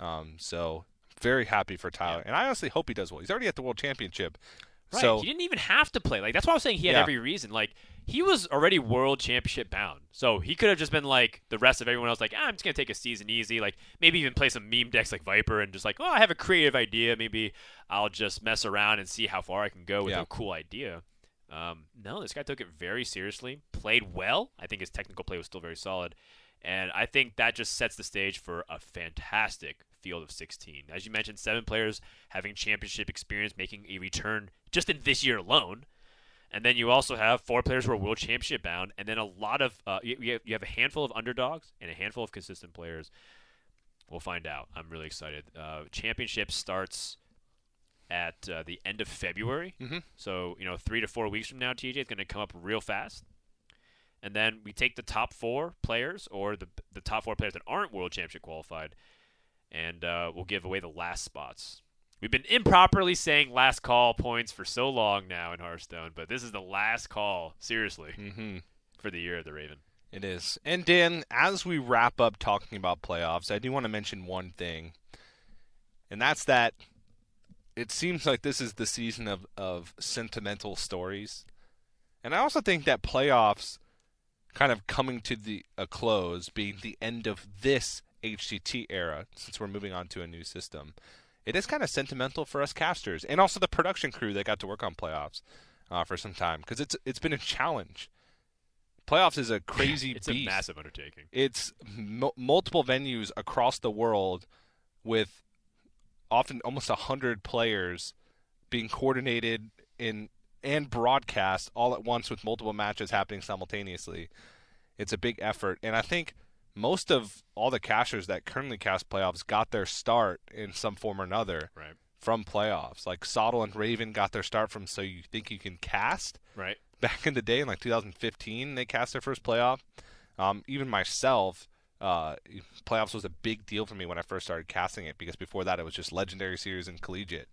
Um, so very happy for Tyler, and I honestly hope he does well. He's already at the World Championship. Right. So he didn't even have to play. Like that's why I was saying he had Yeah. every reason. Like he was already world championship bound. So he could have just been like the rest of everyone else, like, ah, I'm just gonna take a season easy. Like maybe even play some meme decks like Viper and just like, oh, I have a creative idea. Maybe I'll just mess around and see how far I can go with Yeah. a cool idea. Um, no, this guy took it very seriously, played well. I think his technical play was still very solid. And I think that just sets the stage for a fantastic field of 16. As you mentioned, seven players having championship experience making a return just in this year alone. and then you also have four players who are world championship bound, and then a lot of uh, you, you have- a handful of underdogs and a handful of consistent players. We'll find out. I'm really excited. Uh, championship starts at uh, the end of February, Mhm. so you know three to four weeks from now, TJ is going to come up real fast. And then we take the top four players, or the the top four players that aren't world championship qualified, and uh, we'll give away the last spots. We've been improperly saying last call points for so long now in Hearthstone, but this is the last call, seriously, Mm-hmm. for the year of the Raven. It is. And Dan, as we wrap up talking about playoffs, I do want to mention one thing. And that's that it seems like this is the season of, of sentimental stories. And I also think that playoffs kind of coming to the a close, being the end of this HCT era, since we're moving on to a new system, it is kind of sentimental for us casters and also the production crew that got to work on playoffs uh, for some time because it's it's been a challenge. Playoffs is a (laughs) crazy It's beast. a massive undertaking. It's m- multiple venues across the world with often almost a hundred players being coordinated in and broadcast all at once with multiple matches happening simultaneously. It's a big effort, and I think most of all the casters that currently cast playoffs got their start in some form or another Right. from playoffs. Like Sottle and Raven got their start from So You Think You Can Cast Right. (laughs) back in the day in like 2015 they cast their first playoff um, even myself uh, playoffs was a big deal for me when i first started casting it because before that it was just legendary series and collegiate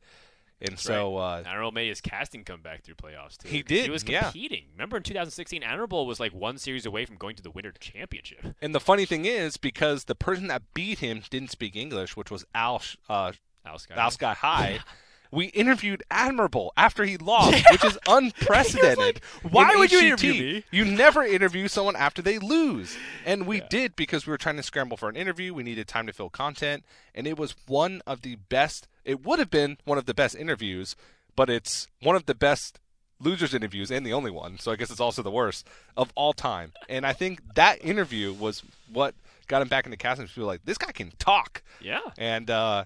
and so uh, I don't know, made his casting come back through playoffs too. He did, He was competing. Remember in 2016, Honorable was like one series away from going to the Winter Championship. and the funny thing is because the person that beat him didn't speak english which was al uh, Al Sky. al sky high (laughs) we interviewed admirable after he lost (laughs) which is unprecedented "Why in would you HCT. interview me?" You never interview someone after they lose. And we Yeah. did because we were trying to scramble for an interview. We needed time to fill content. And it was one of the best, it would have been one of the best interviews, but it's one of the best losers interviews and the only one. So I guess it's also the worst of all time. And I think that interview was what got him back into casting. People were like, this guy can talk. Yeah. And, uh,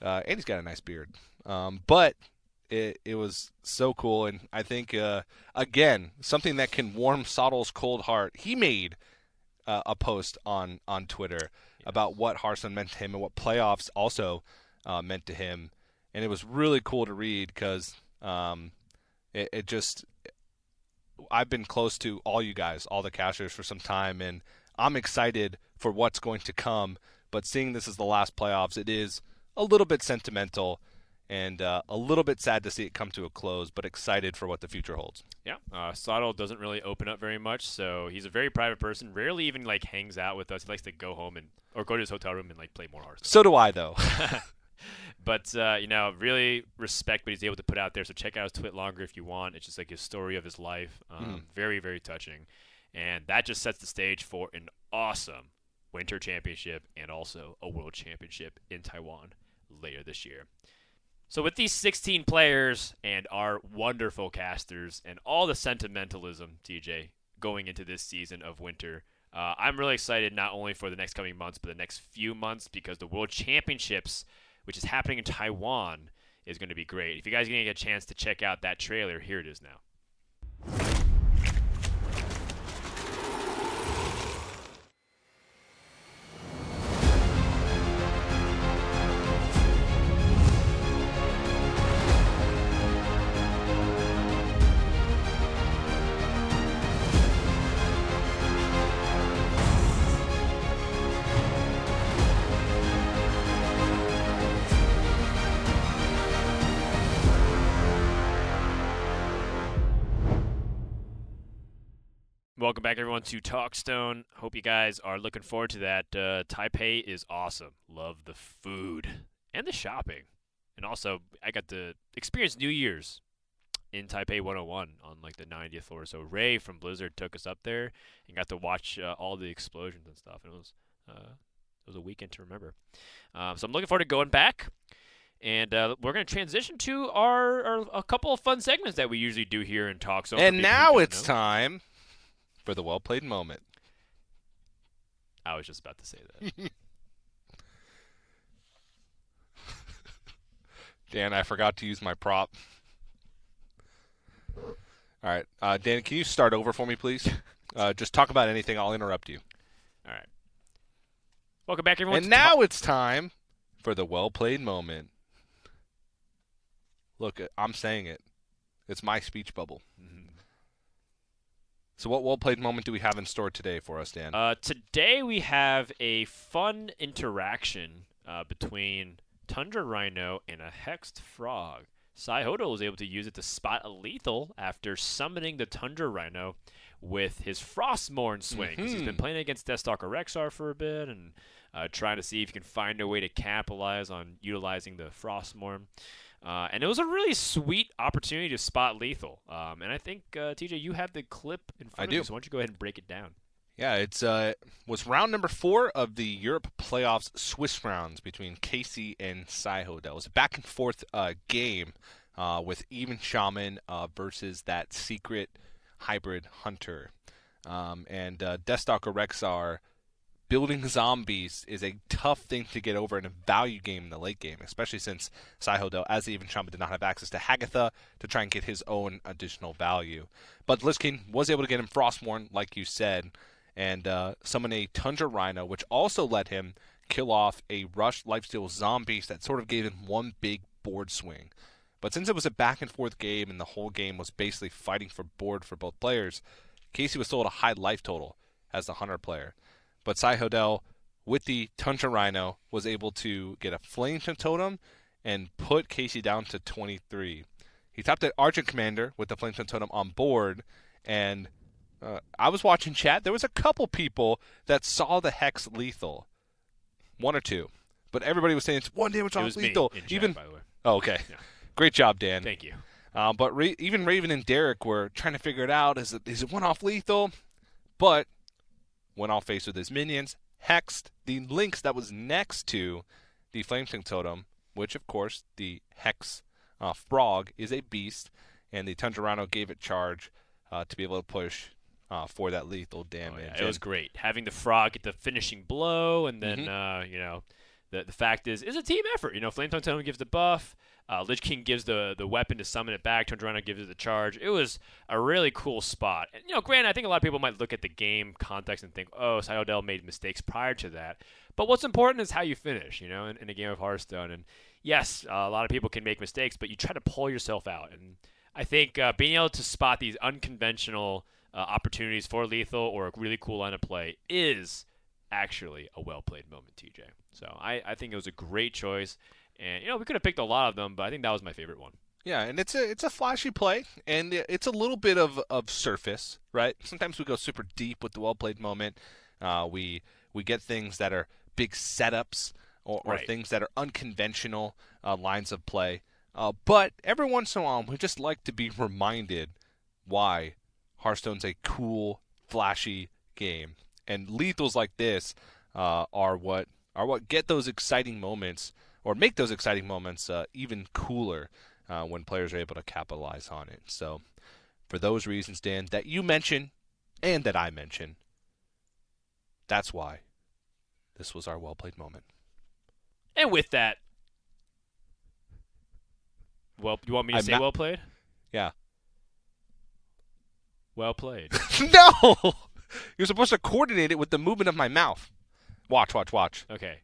uh, and he's got a nice beard. Um, but it, it was so cool, and I think uh, again something that can warm Sottle's cold heart. He made uh, a post on on Twitter about what Hearthstone meant to him and what playoffs also uh, meant to him, and it was really cool to read because um, it, it just I've been close to all you guys, all the cashers for some time, and I'm excited for what's going to come. But seeing this as the last playoffs, it is a little bit sentimental and uh, a little bit sad to see it come to a close, but excited for what the future holds. Yeah. Uh, doesn't really open up very much, so he's a very private person. Rarely even like hangs out with us. He likes to go home and or go to his hotel room and like play more Hearthstone. So do I, though. (laughs) But uh, you know, really respect what he's able to put out there. So check out his tweet longer if you want. It's just like his story of his life. Um, Mhm. Very, very touching, and that just sets the stage for an awesome Winter Championship and also a World Championship in Taiwan later this year. So with these 16 players and our wonderful casters and all the sentimentalism, TJ, going into this season of Winter. Uh, I'm really excited not only for the next coming months, but the next few months because the World Championships which is happening in Taiwan, is going to be great. If you guys are going to get a chance to check out that trailer, here it is now. Welcome back, everyone, to Talkstone. Hope you guys are looking forward to that. Uh, Taipei is awesome. Love the food and the shopping. And also, I got to experience New Year's in Taipei 101 on like the 90th floor. So Ray from Blizzard took us up there and got to watch uh, all the explosions and stuff. And it was uh, it was a weekend to remember. Um, so I'm looking forward to going back. And uh, we're going to transition to our, our a couple of fun segments that we usually do here in Talkstone. for and now it's know. time for the well played moment. I was just about to say that. (laughs) Dan, I forgot to use my prop. All right, uh, Dan, can you start over for me, please? (laughs) Uh, just talk about anything. I'll interrupt you. All right. Welcome back, everyone. and now it's time for the well played moment. Look, uh, I'm saying it. It's my speech bubble. So, what well played moment do we have in store today for us, Dan? Uh, today we have a fun interaction uh, between Tundra Rhino and a Hexed Frog. Sai Hodo was able to use it to spot a lethal after summoning the Tundra Rhino with his Frostmourne swing. 'cause He's been playing against Deathstalker Rexxar for a bit and uh, trying to see if he can find a way to capitalize on utilizing the Frostmourne. Uh, and it was a really sweet opportunity to spot lethal. Um, and I think, uh, TJ, you have the clip in front I of do. you, so why don't you go ahead and break it down? Yeah, it's uh was round number four of the Europe playoffs Swiss rounds between Casey and Saiho. That was a back and forth uh, game uh, with even shaman uh, versus that secret hybrid hunter. Um, and uh, Deathstalker Rexxar building zombies is a tough thing to get over in a value game in the late game, especially since Saiho, as even shaman, did not have access to Hagatha to try and get his own additional value. But Lich was able to get him Frostmourne, like you said, and uh, summon a Tundra Rhino, which also let him kill off a Rush Lifesteal Zombies that sort of gave him one big board swing. But since it was a back and forth game and the whole game was basically fighting for board for both players, Casey was still at a high life total as the Hunter player. But Sai Hodel, with the Tundra Rhino, was able to get a Flame Totem and put Casey down to 23. He topped the Argent Commander with the Flame Totem on board, and uh, I was watching chat. There was a couple people that saw the Hex lethal, one or two, but everybody was saying it's one damage was lethal. chat, Even by the way. oh, okay, Yeah. great job, Dan. Thank you. Uh, but Ra- even Raven and Derek were trying to figure it out. Is it is it one off lethal? But when all faced with his minions, hexed the links that was next to the Flametongue Totem, which of course the Hex uh, Frog is a beast, and the Tundra Rhino gave it charge uh, to be able to push uh, for that lethal Oh, damage. yeah, it was great having the frog get the finishing blow, and then Mhm. uh, you know, the the fact is, it's a team effort. You know, Flame Totem gives the buff, uh, Lich King gives the the weapon to summon it back, Rhino gives it the charge. It was a really cool spot. And, you know, granted, I think a lot of people might look at the game context and think, oh, Sayodel made mistakes prior to that. But what's important is how you finish. You know, in, in a game of Hearthstone, and yes, uh, a lot of people can make mistakes, but you try to pull yourself out and. I think uh, being able to spot these unconventional uh, opportunities for lethal or a really cool line of play is actually a well played moment, TJ. So I, I think it was a great choice. And, you know, we could have picked a lot of them, but I think that was my favorite one. Yeah, and it's a it's a flashy play, and it's a little bit of, of surface, right? Sometimes we go super deep with the well played moment. Uh, we we get things that are big setups or, or Right. things that are unconventional uh, lines of play. Uh, but every once in a while, we just like to be reminded why Hearthstone's a cool, flashy game, and lethals like this uh, are what are what get those exciting moments or make those exciting moments uh, even cooler uh, when players are able to capitalize on it. So, for those reasons, Dan, that you mention and that I mention, that's why this was our well played moment. And with that, well, you want me to I'm say not- well played? Yeah. Well played. (laughs) no! (laughs) You're supposed to coordinate it with the movement of my mouth. Watch, watch, watch. okay.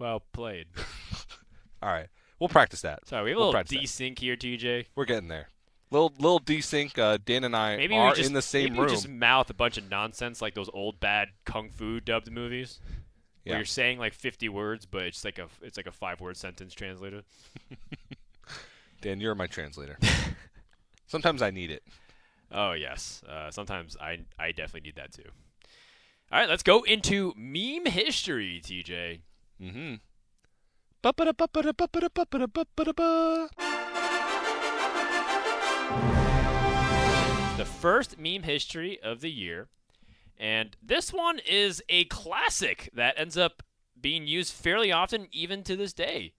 Well played. (laughs) All right. We'll practice that. Sorry, we have a We'll little practice that. desync here, TJ. We're getting there. Little little desync. Uh, Dan and I Maybe are just in the same maybe room. just mouth a bunch of nonsense like those old bad kung fu dubbed movies. Yeah. Where you're saying like 50 words, but it's like a it's like a five word sentence translated. (laughs) Dan, you're my translator. (laughs) Sometimes I need it. Oh yes. Uh, sometimes I I definitely need that too. All right, let's go into meme history, TJ. Mm-hmm. The first meme history of the year, and this one is a classic that ends up being used fairly often, even to this day.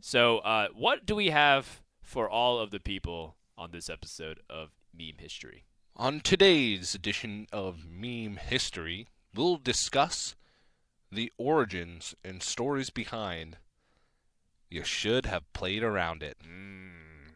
So, uh, what do we have for all of the people on this episode of meme history? On today's edition of Meme History, we'll discuss the origins and stories behind You Should Have Played Around It. Mm,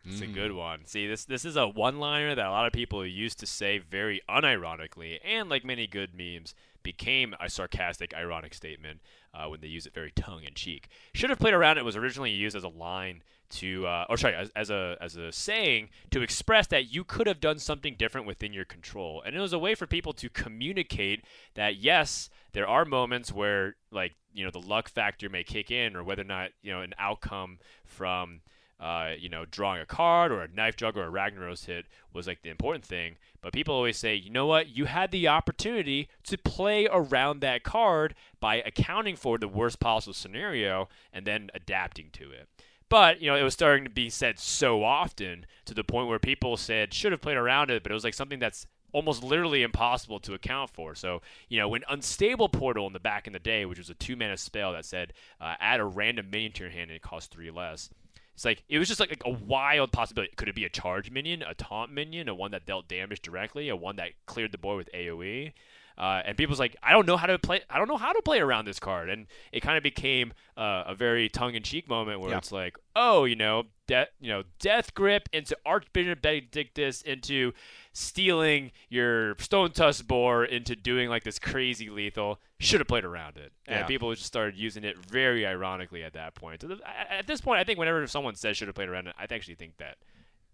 It's a Mm. good one. See, this this is a one-liner that a lot of people used to say very unironically, and like many good memes, became a sarcastic, ironic statement uh, when they use it very tongue-in-cheek. Should have played around. It was originally used as a line to, uh, or sorry, as, as a as a saying to express that you could have done something different within your control, and it was a way for people to communicate that yes, there are moments where like you know the luck factor may kick in, or whether or not you know an outcome from uh, you know, drawing a card or a knife jug or a Ragnaros hit was like the important thing. But people always say, you know what? You had the opportunity to play around that card by accounting for the worst possible scenario and then adapting to it. But, you know, it was starting to be said so often to the point where people said should have played around it, but it was like something that's almost literally impossible to account for. So, you know, when Unstable Portal in the back in the day, which was a two mana spell that said uh, add a random minion to your hand and it costs three less. It's like it was just like, like a wild possibility. Could it be a charge minion, a taunt minion, a one that dealt damage directly, a one that cleared the board with AOE? Uh, and people's like, I don't know how to play. I don't know how to play around this card, and it kind of became uh, a very tongue-in-cheek moment where Yeah. it's like, oh, you know, death, you know, death grip into Archbishop Benedictus into stealing your Stone Tusk Boar into doing like this crazy lethal. Should have played around it, and Yeah. people just started using it very ironically at that point. So the, a- at this point, I think whenever someone says should have played around it, I actually think that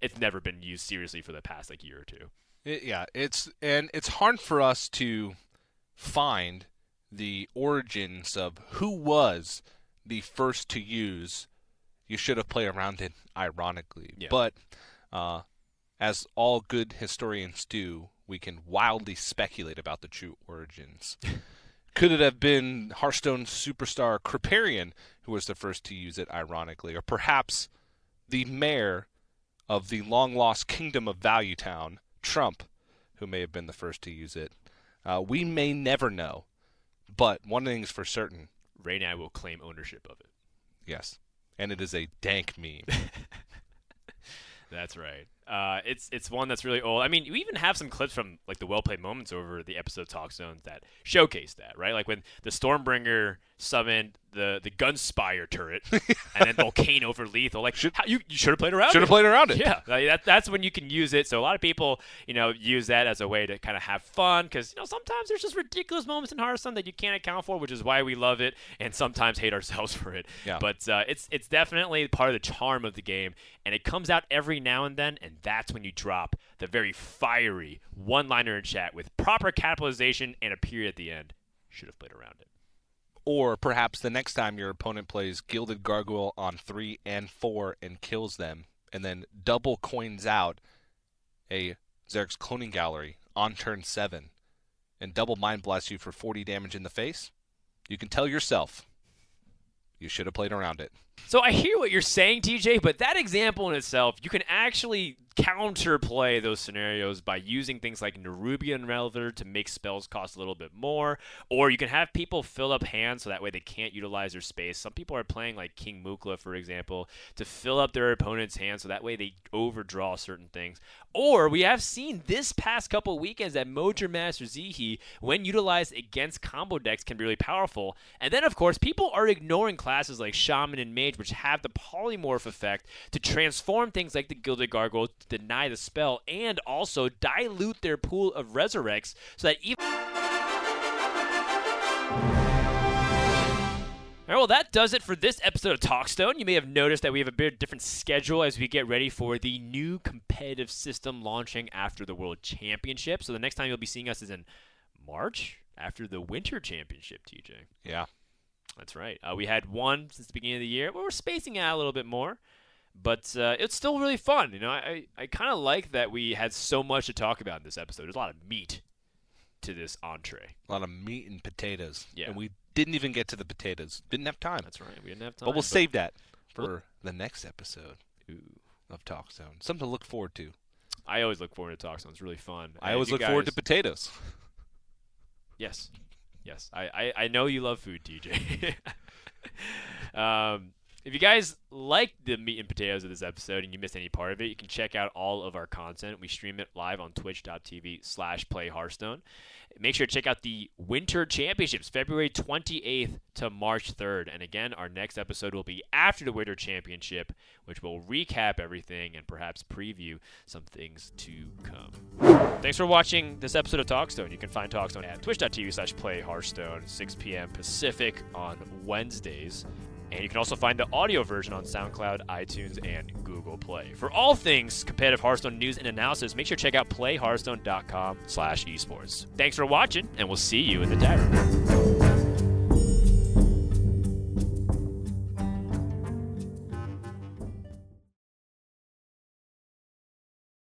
it's never been used seriously for the past like year or two. It, yeah, it's and it's hard for us to find the origins of who was the first to use. You should have played around it, ironically, Yeah. but uh, as all good historians do, we can wildly speculate about the true origins. (laughs) Could it have been Hearthstone superstar Kripparrian who was the first to use it, ironically, or perhaps the mayor of the long lost kingdom of Value Town, Trump, who may have been the first to use it. Uh, we may never know, but one thing is for certain Reynad will claim ownership of it. yes, and it is a dank meme. (laughs) That's right. Uh, it's it's one that's really old. I mean, we even have some clips from like the well played moments over the episode talk zones that showcase that, right? Like when the Stormbringer summoned the the Gunspire turret (laughs) and then Volcano for lethal. Like Should- how, you you should have played around. Should have played around it. Yeah, like, that, that's when you can use it. So a lot of people, you know, use that as a way to kind of have fun because you know sometimes there's just ridiculous moments in Hearthstone that you can't account for, which is why we love it and sometimes hate ourselves (laughs) for it. Yeah. But uh, it's it's definitely part of the charm of the game, and it comes out every now and then, and that's when you drop the very fiery one-liner in chat with proper capitalization and a period at the end. Should have played around it. Or perhaps the next time your opponent plays Gilded Gargoyle on three and four and kills them, and then double coins out a Zerek's Cloning Gallery on turn seven, and double Mind Blast you for 40 damage in the face, you can tell yourself you should have played around it. So I hear what you're saying, TJ, but that example in itself, you can actually counterplay those scenarios by using things like Nerubian Unraveler to make spells cost a little bit more, or you can have people fill up hands so that way they can't utilize their space. Some people are playing like King Mukla, for example, to fill up their opponent's hand so that way they overdraw certain things. Or we have seen this past couple weekends that Mojo Master Zihi, when utilized against combo decks, can be really powerful. And then, of course, people are ignoring classes like Shaman and Mage, which have the polymorph effect to transform things like the Gilded Gargoyle to deny the spell and also dilute their pool of resurrects so that even. All right, well, that does it for this episode of Talkstone. You may have noticed that we have a bit different schedule as we get ready for the new competitive system launching after the World Championship. So the next time you'll be seeing us is in March after the Winter Championship, TJ. Yeah. That's right. Uh, we had one since the beginning of the year. We're spacing out a little bit more, but uh, it's still really fun. You know, I, I kind of like that we had so much to talk about in this episode. There's a lot of meat to this entree. A lot of meat and potatoes. Yeah. And we didn't even get to the potatoes. Didn't have time. That's right. We didn't have time. but we'll save that Well- for the next episode Ooh. of Talkstone. Something to look forward to. I always look forward to Talkstone. It's really fun. I And always look forward to potatoes. Yes. Yes. I, I, I know you love food, TJ. (laughs) um, If you guys like the meat and potatoes of this episode and you missed any part of it, you can check out all of our content. We stream it live on twitch.tv slash play Hearthstone. Make sure to check out the Winter Championships, February 28th to March 3rd. And again, our next episode will be after the Winter Championship, which will recap everything and perhaps preview some things to come. Thanks for watching this episode of Talkstone. You can find Talkstone at twitch.tv slash play Hearthstone, 6 p.m. Pacific on Wednesdays. And you can also find the audio version on SoundCloud, iTunes, and Google Play. For all things competitive Hearthstone news and analysis, make sure to check out playhearthstone.com slash esports. Thanks for watching, and we'll see you in the tavern.